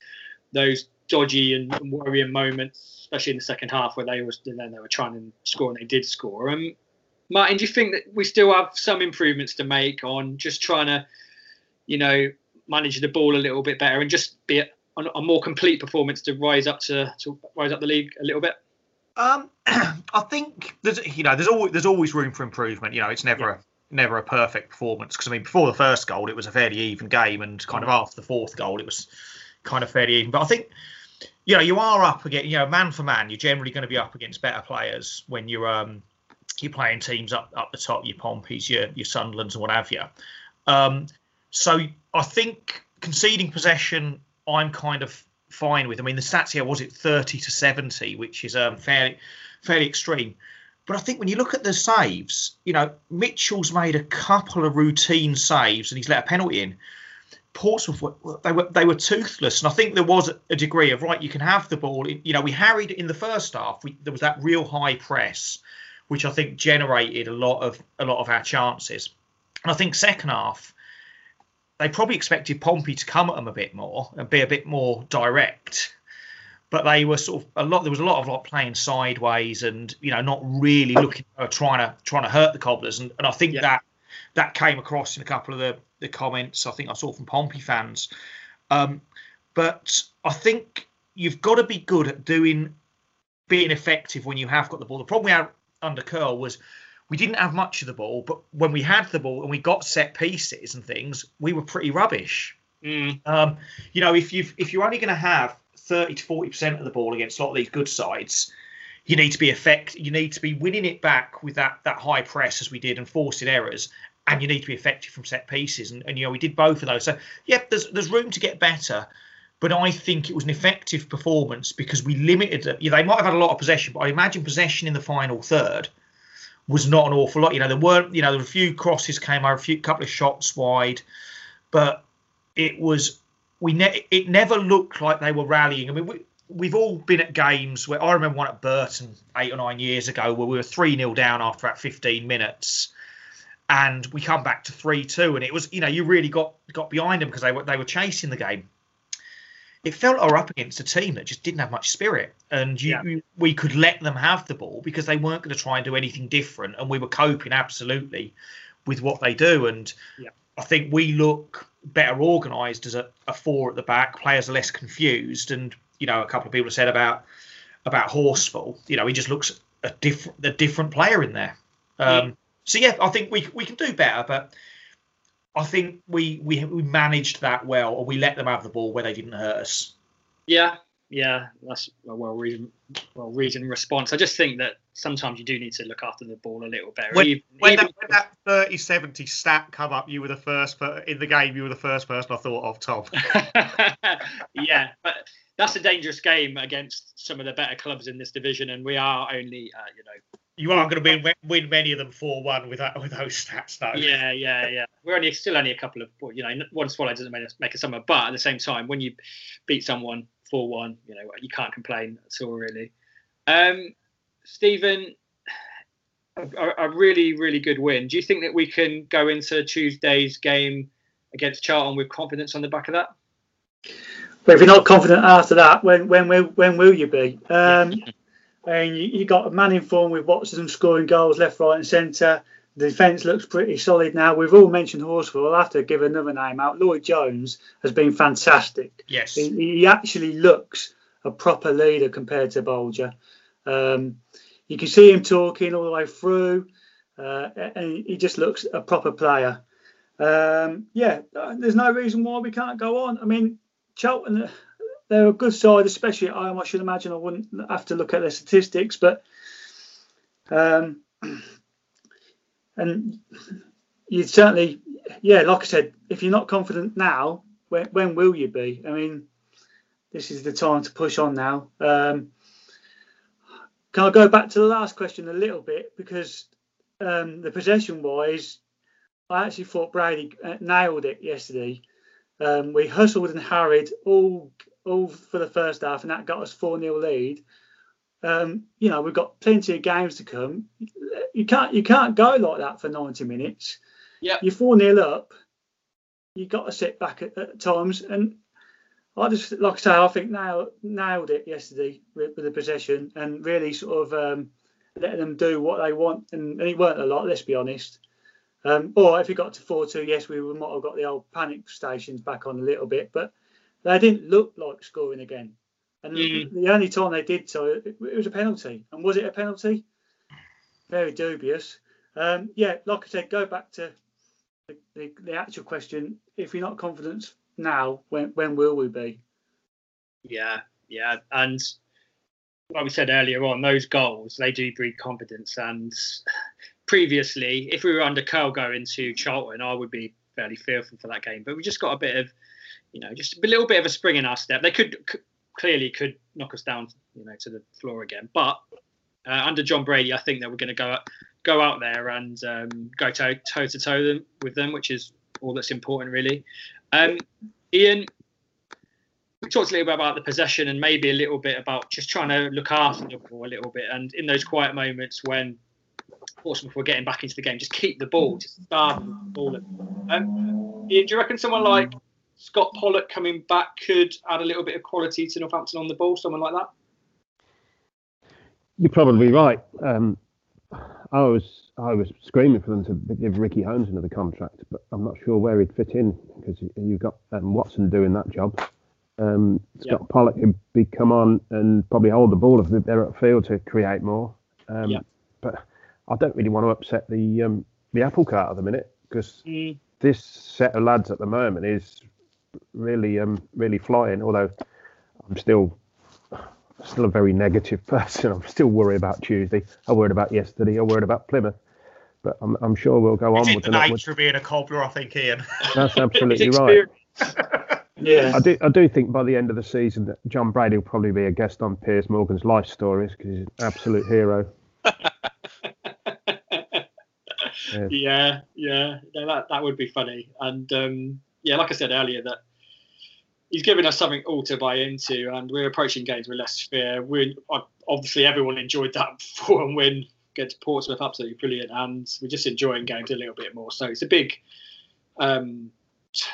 those dodgy and, worrying moments, especially in the second half where they was then they were trying to score and they did score. Um, Martin, do you think that we still have some improvements to make on just trying to, you know, manage the ball a little bit better and just be a, a more complete performance to rise up to, to rise up the league a little bit? Um, I think there's you know there's always there's always room for improvement. You know, it's never yeah. a, never a perfect performance because I mean before the first goal it was a fairly even game and kind of after the fourth goal it was kind of fairly even. But I think you know, you are up against, you know, man for man, you're generally going to be up against better players when you're um, you're playing teams up up the top, your Pompeys, your your Sunderlands, and what have you. Um, so I think conceding possession, I'm kind of fine with. I mean, the stats here was it 30 to 70, which is um, fairly fairly extreme. But I think when you look at the saves, you know, Mitchell's made a couple of routine saves and he's let a penalty in. Portsmouth were, they were they were toothless, and I think there was a degree of right. You can have the ball. You know, we harried in the first half. We, there was that real high press, which I think generated a lot of a lot of our chances. And I think second half, they probably expected Pompey to come at them a bit more and be a bit more direct. But they were sort of a lot. There was a lot of like playing sideways and you know not really looking or trying to trying to hurt the cobblers. And, and I think yeah. that that came across in a couple of the the comments I think I saw from Pompey fans. Um, but I think you've got to be good at doing being effective when you have got the ball. The problem we had under Curle was we didn't have much of the ball, but when we had the ball and we got set pieces and things, we were pretty rubbish. Mm. Um, you know, if you if you're only going to have thirty to forty percent of the ball against a lot of these good sides, you need to be effect. You need to be winning it back with that that high press as we did and forcing errors, and you need to be effective from set pieces. And, and you know, we did both of those. So, yeah, there's there's room to get better. But I think it was an effective performance because we limited. You know, they might have had a lot of possession, but I imagine possession in the final third was not an awful lot. You know, there weren't. You know, there were a few crosses came over, a few couple of shots wide, but it was we. Ne- it never looked like they were rallying. I mean, we, we've all been at games where I remember one at Burton eight or nine years ago where we were three 0 down after about fifteen minutes and we come back to three two, and it was you know you really got got behind them because they were they were chasing the game. It felt like we up against a team that just didn't have much spirit, and you, yeah. we could let them have the ball because they weren't going to try and do anything different, and we were coping absolutely with what they do. And yeah. I think we look better organised as a, a four at the back. Players are less confused, and you know a couple of people have said about about Horsfall. You know he just looks a different a different player in there. Um, so yeah, I think we we can do better, but I think we we we managed that well, or we let them have the ball where they didn't hurt us. Yeah, yeah, that's a well reasoned well reasoned response. I just think that sometimes you do need to look after the ball a little better. When, even, when, even- that, when that 30 70 stat come up, you were the first per, in the game, you were the first person I thought of, Tom. yeah, but that's a dangerous game against some of the better clubs in this division, and we are only, uh, you know, You aren't going to win, win many of them 4 1 with, that, with those stats, though. yeah, yeah, yeah. We're only still only a couple of, you know, one swallow doesn't make a, make a summer, but at the same time, when you beat someone four one, you know, you can't complain at all, really. Um, Stephen, a, a really, really good win. Do you think that we can go into Tuesday's game against Charlton with confidence on the back of that? But if you're not confident after that, when when will when will you be? Um, and you, you got a man in form with Watson scoring goals left, right, and centre. The defence looks pretty solid now. We've all mentioned Horsfall. I'll have to give another name out. Lloyd Jones has been fantastic. Yes. He, he actually looks a proper leader compared to Bolger. Um, you can see him talking all the way through, uh, and he just looks a proper player. Um, yeah, there's no reason why we can't go on. I mean, Charlton, they're a good side, especially at home. I should imagine I wouldn't have to look at their statistics, but um, and you certainly, yeah, like I said, if you're not confident now, when, when will you be? I mean, this is the time to push on now. Um, can I go back to the last question a little bit because um, the possession wise, I actually thought Brady uh, nailed it yesterday. Um, we hustled and harried all all for the first half, and that got us four 0 lead. Um, you know, we've got plenty of games to come. You can't you can't go like that for ninety minutes. Yeah, you're four 0 up. You've got to sit back at, at times, and I just like I say, I think nailed nailed it yesterday with, with the possession and really sort of um, letting them do what they want, and, and it weren't a lot. Let's be honest. Um, or if it got to 4 2, yes, we might have got the old panic stations back on a little bit, but they didn't look like scoring again. And Mm. the only time they did so, it, it was a penalty. And was it a penalty? Very dubious. Um, yeah, like I said, go back to the, the, the actual question. If you're not confident now, when when will we be? Yeah, yeah, and like we said earlier on, those goals they do breed confidence. And previously, if we were under Curle going to Charlton, I would be fairly fearful for that game. But we just got a bit of, you know, just a little bit of a spring in our step. They could c- clearly could knock us down, you know, to the floor again. But uh, under Jon Brady, I think that we're going to go go out there and um, go toe toe to toe them with them, which is all that's important, really. Um, Ian, we talked a little bit about the possession and maybe a little bit about just trying to look after the ball a little bit. And in those quiet moments when Portsmouth were getting back into the game, just keep the ball, just starve the ball. Um, do you reckon someone like Scott Pollock coming back could add a little bit of quality to Northampton on the ball? Someone like that? You're probably right. Um, I was I was screaming for them to give Ricky Holmes another contract, but I'm not sure where he'd fit in because you've got um, Watson doing that job. Um, Scott Yeah. Pollock would be come on and probably hold the ball if they're at field to create more. Um, Yeah. But I don't really want to upset the um, the apple cart at the minute because Mm. this set of lads at the moment is really um really flying. Although I'm still still a very negative person. I'm still worried about Tuesday. I worried about yesterday. I worried about Plymouth. But I'm, I'm sure we'll go It's in onwards the and nature of being a cobbler, I think, Ian. That's absolutely His right. Yeah. I do, I do think by the end of the season that Jon Brady will probably be a guest on Piers Morgan's life stories because he's an absolute hero. Yeah. yeah, yeah, that that would be funny. And um, yeah, like I said earlier, that he's given us something all to buy into, and we're approaching games with less fear. We obviously everyone enjoyed that four and win against Portsmouth, absolutely brilliant, and we're just enjoying games a little bit more. So it's a big um,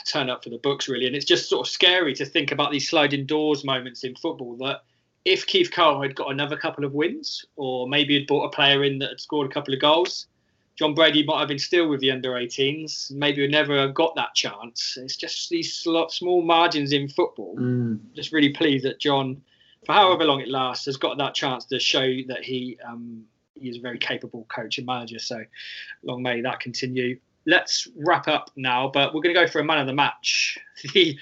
turn up for the books, really, and it's just sort of scary to think about these sliding doors moments in football that. If Keith Curle had got another couple of wins, or maybe had brought a player in that had scored a couple of goals, Jon Brady might have been still with the under 18s. Maybe we never got that chance. It's just these small margins in football. Mm. Just really pleased that Jon, for however long it lasts, has got that chance to show that he um, he is a very capable coach and manager. So long may that continue. Let's wrap up now, but we're going to go for a man of the match. The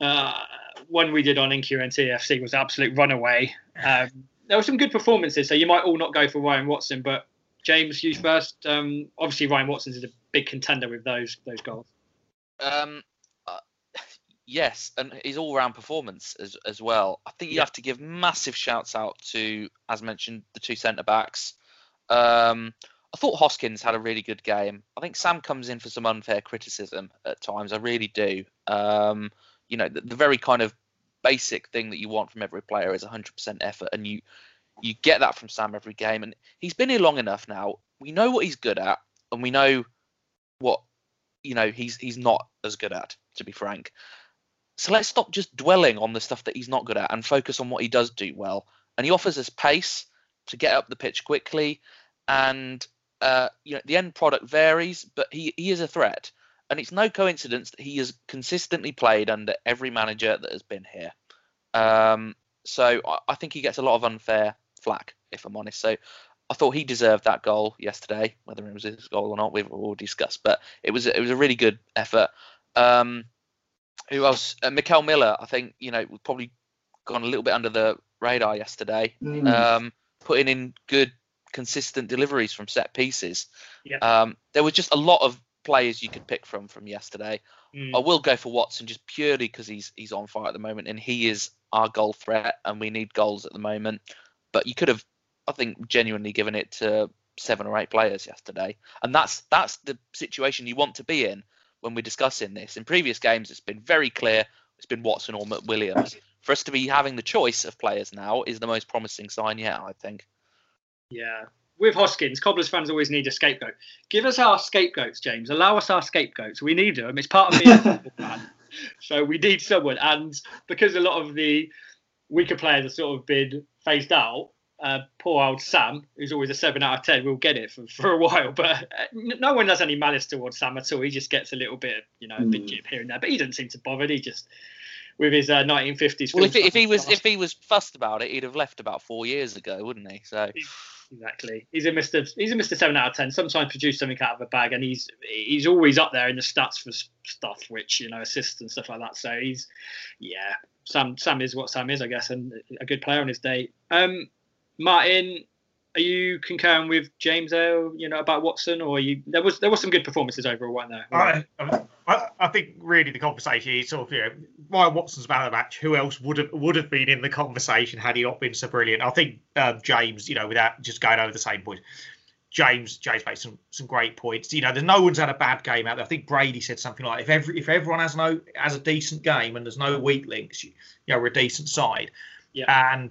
uh, one we did on NQNT FC was absolute runaway. Um, there were some good performances. So you might all not go for Ryan Watson, but James, you first. Um, obviously, Ryan Watson is a big contender with those those goals. Um, uh, yes, and his all-round performance as as well. I think you have to give massive shouts out to, as mentioned, the two centre backs. Um, I thought Hoskins had a really good game. I think Sam comes in for some unfair criticism at times. I really do. Um, you know, the, the, very kind of basic thing that you want from every player is 100% effort, and you you get that from Sam every game. And he's been here long enough now. We know what he's good at, and we know what you know he's he's not as good at. To be frank, so let's stop just dwelling on the stuff that he's not good at and focus on what he does do well. And he offers us pace to get up the pitch quickly, and uh, you know the end product varies, but he he is a threat. And it's no coincidence that he has consistently played under every manager that has been here. Um, so I, I think he gets a lot of unfair flack, if I'm honest. So I thought he deserved that goal yesterday, whether it was his goal or not, we've all discussed. But it was it was a really good effort. Um, who else? Uh, Mickel Miller, I think you know probably gone a little bit under the radar yesterday, mm. um, putting in good, consistent deliveries from set pieces. Yeah. Um, there was just a lot of players you could pick from from yesterday. Mm. I will go for Watson just purely because he's he's on fire at the moment and he is our goal threat and we need goals at the moment. But you could have I think genuinely given it to seven or eight players yesterday, and that's that's the situation you want to be in when we're discussing this. In previous games, it's been very clear it's been Watson or McWilliams. For us to be having the choice of players now is the most promising sign yet, I think. Yeah. With Hoskins, Cobblers fans always need a scapegoat. Give us our scapegoats, James. Allow us our scapegoats. We need them. It's part of being a fan. So we need someone. And because a lot of the weaker players have sort of been phased out, uh, poor old Sam, who's always a seven out of ten, will get it for, for a while. But uh, no one has any malice towards Sam at all. He just gets a little bit, you know, a bit jip here and there. But he doesn't seem to bother. He just with his uh, 1950s. Well, if, if he was if he was fussed about it, he'd have left about four years ago, wouldn't he? So exactly, he's a Mister. He's a Mister Seven out of ten. Sometimes produce something out of a bag, and he's he's always up there in the stats for stuff, which you know, assists and stuff like that. So he's, yeah, Sam. Sam is what Sam is, I guess, and a good player on his day. Um, Martin, are you concurring with James there, you know, about Watson, or you there was there was some good performances overall, weren't there? I, I, I think really the conversation is sort of you know Ryan Watson's man of the match. Who else would have would have been in the conversation had he not been so brilliant? I think um, James, you know, without just going over the same point. James James made some some great points. You know, there's no one's had a bad game out there. I think Brady said something like, if every if everyone has no has a decent game and there's no weak links, you, you know, we're a decent side. Yeah. And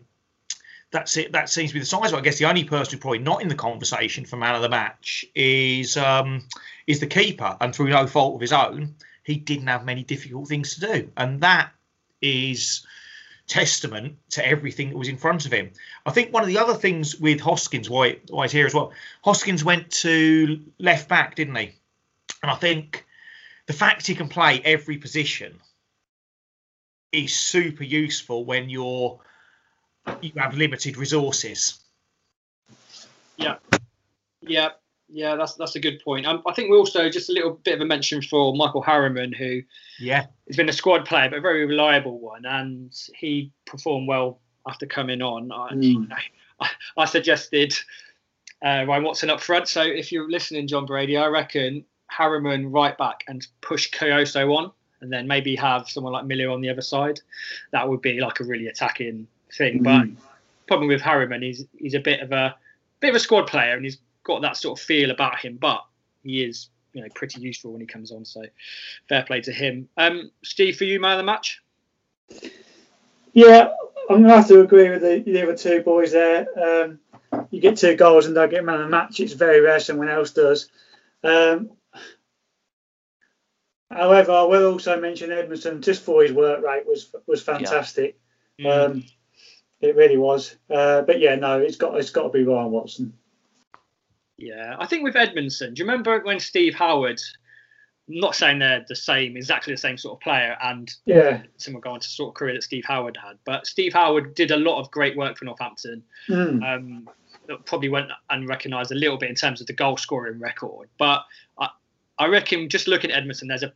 that's it. That seems to be the size. I guess the only person who probably not in the conversation for man of the match is um, is the keeper, and through no fault of his own, he didn't have many difficult things to do, and that is testament to everything that was in front of him. I think one of the other things with Hoskins, why, why he's here as well, Hoskins went to left back, didn't he? And I think the fact he can play every position is super useful when you're you have limited resources. Yeah, yeah, yeah. That's that's a good point. Um, I think we also just a little bit of a mention for Michael Harriman, who yeah has been a squad player, but a very reliable one, and he performed well after coming on. Mm. I, I, suggested uh, Ryan Watson up front. So if you're listening, Jon Brady, I reckon Harriman right back and push Kioso on, and then maybe have someone like Miller on the other side. That would be like a really attacking thing. Mm. But problem with Harriman, he's he's a bit of a bit of a squad player, and he's got that sort of feel about him. But he is you know pretty useful when he comes on. So fair play to him. Um, Steve, for you, man of the match. Yeah, I'm gonna have to agree with the, the other two boys there. Um, you get two goals and don't get man of the match. It's very rare someone else does. Um, however, I will also mention Edmondson just for his work rate was was fantastic. Yeah. Mm. Um, it really was. Uh, but yeah, no, it's got it's got to be Ryan Watson. Yeah, I think with Edmondson, do you remember when Steve Howard? not saying they're the same, exactly the same sort of player, and yeah, someone going to sort of career that Steve Howard had. But Steve Howard did a lot of great work for Northampton. Mm. Um, probably went unrecognised a little bit in terms of the goal scoring record, but I, I reckon just looking at Edmondson, there's a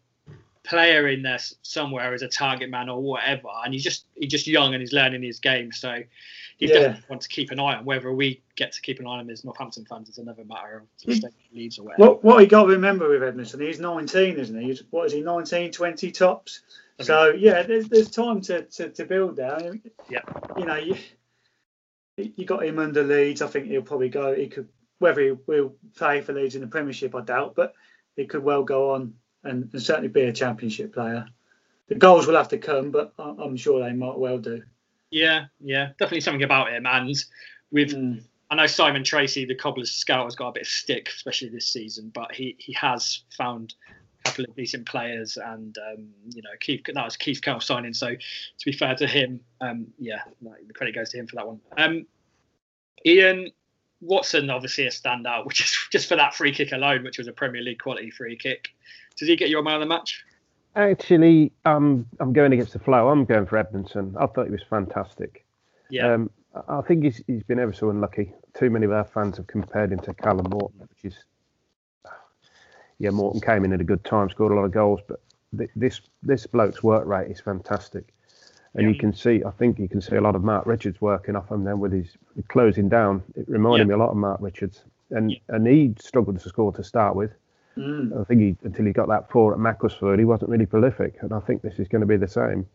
player in there somewhere as a target man or whatever, and he's just he's just young and he's learning his game. So he Yeah. definitely want to keep an eye on. Whether we get to keep an eye on him as Northampton fans is another matter of hmm. state leads or whatever. What what you got to remember with Edmondson, he's 19, isn't he? He's, what is he, 19, 20 tops? So yeah, there's, there's time to, to, to build there. Yeah. You know, you, you got him under Leeds. I think he'll probably go. He could whether he will play for Leeds in the Premiership, I doubt, but he could well go on and, and certainly be a Championship player. The goals will have to come, but I- I'm sure they might well do. Yeah, yeah, definitely something about him. And with, Mm. I know Simon Tracy, the Cobblers scout, has got a bit of stick, especially this season, but he, he has found a couple of decent players, and um, you know, Keith that was Keith Curle signing. So to be fair to him, um, yeah, the credit goes to him for that one. Um, Ian Watson, obviously a standout, which is just for that free kick alone, which was a Premier League quality free kick. Does he get your man of the match? Actually, um, I'm going against the flow. I'm going for Edmondson. I thought he was fantastic. Yeah. Um, I think he's, he's been ever so unlucky. Too many of our fans have compared him to Callum Morton, which is, yeah, Morton came in at a good time, scored a lot of goals, but th- this this bloke's work rate is fantastic, and you can see. I think you can see a lot of Mark Richards working off him then with his closing down. It reminded me a lot of Mark Richards, and and he struggled to score to start with. Mm. I think he until he got that four at Macclesfield, he wasn't really prolific, and I think this is going to be the same.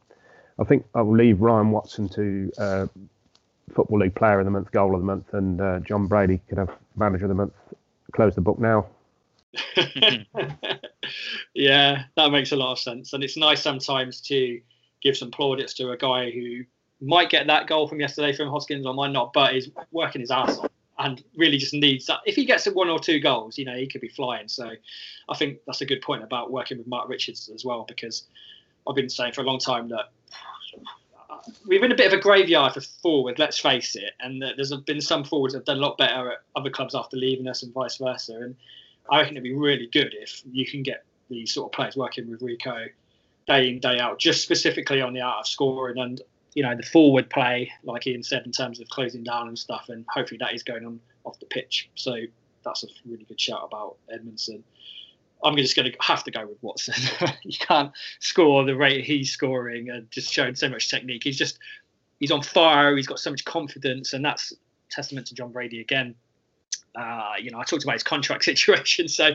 I think I will leave Ryan Watson to uh, Football League Player of the Month, Goal of the Month, and uh, Jon Brady could have Manager of the Month. Close the book now. yeah, that makes a lot of sense, and it's nice sometimes to give some plaudits to a guy who might get that goal from yesterday from Hoskins or might not, but is working his ass off and really just needs that. If he gets one or two goals, you know, he could be flying. So I think that's a good point about working with Mark Richards as well, because I've been saying for a long time that uh, we've been a bit of a graveyard for forward, let's face it. And there's been some forwards that have done a lot better at other clubs after leaving us and vice versa. And I reckon it'd be really good if you can get these sort of players working with Rico day in, day out, just specifically on the art of scoring and, you know, the forward play, like Ian said, in terms of closing down and stuff. And hopefully that is going on off the pitch. So that's a really good shout about Edmondson. I'm just going to have to go with Watson. you can't score the rate he's scoring and just showing so much technique. He's just he's on fire. He's got so much confidence, and that's testament to Jon Brady again. Uh, you know, I talked about his contract situation, so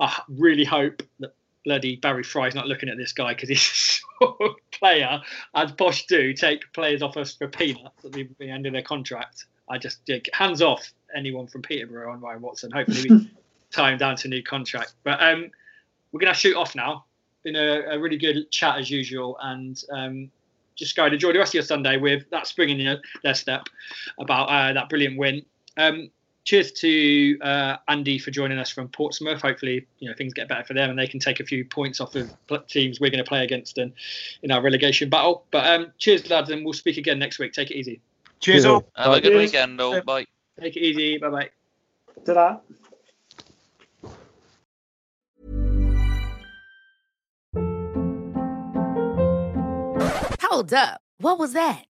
I really hope that bloody Barry Fry's not looking at this guy because he's a sort of player, as Posh do, take players off us for peanuts at the, the end of their contract. I just yeah, hands off anyone from Peterborough on Ryan Watson. Hopefully, we tie him down to a new contract. But um, we're going to shoot off now. Been a, a really good chat as usual, and um, just go and enjoy the rest of your Sunday with that spring in their step about uh, that brilliant win. Um, cheers to uh, Andy for joining us from Portsmouth. Hopefully, you know things get better for them and they can take a few points off of teams we're going to play against in, in our relegation battle. But um, cheers, lads, and we'll speak again next week. Take it easy. Cheers all. Have a good weekend, all. Bye. Take it easy. Bye bye. To that. Hold up. What was that?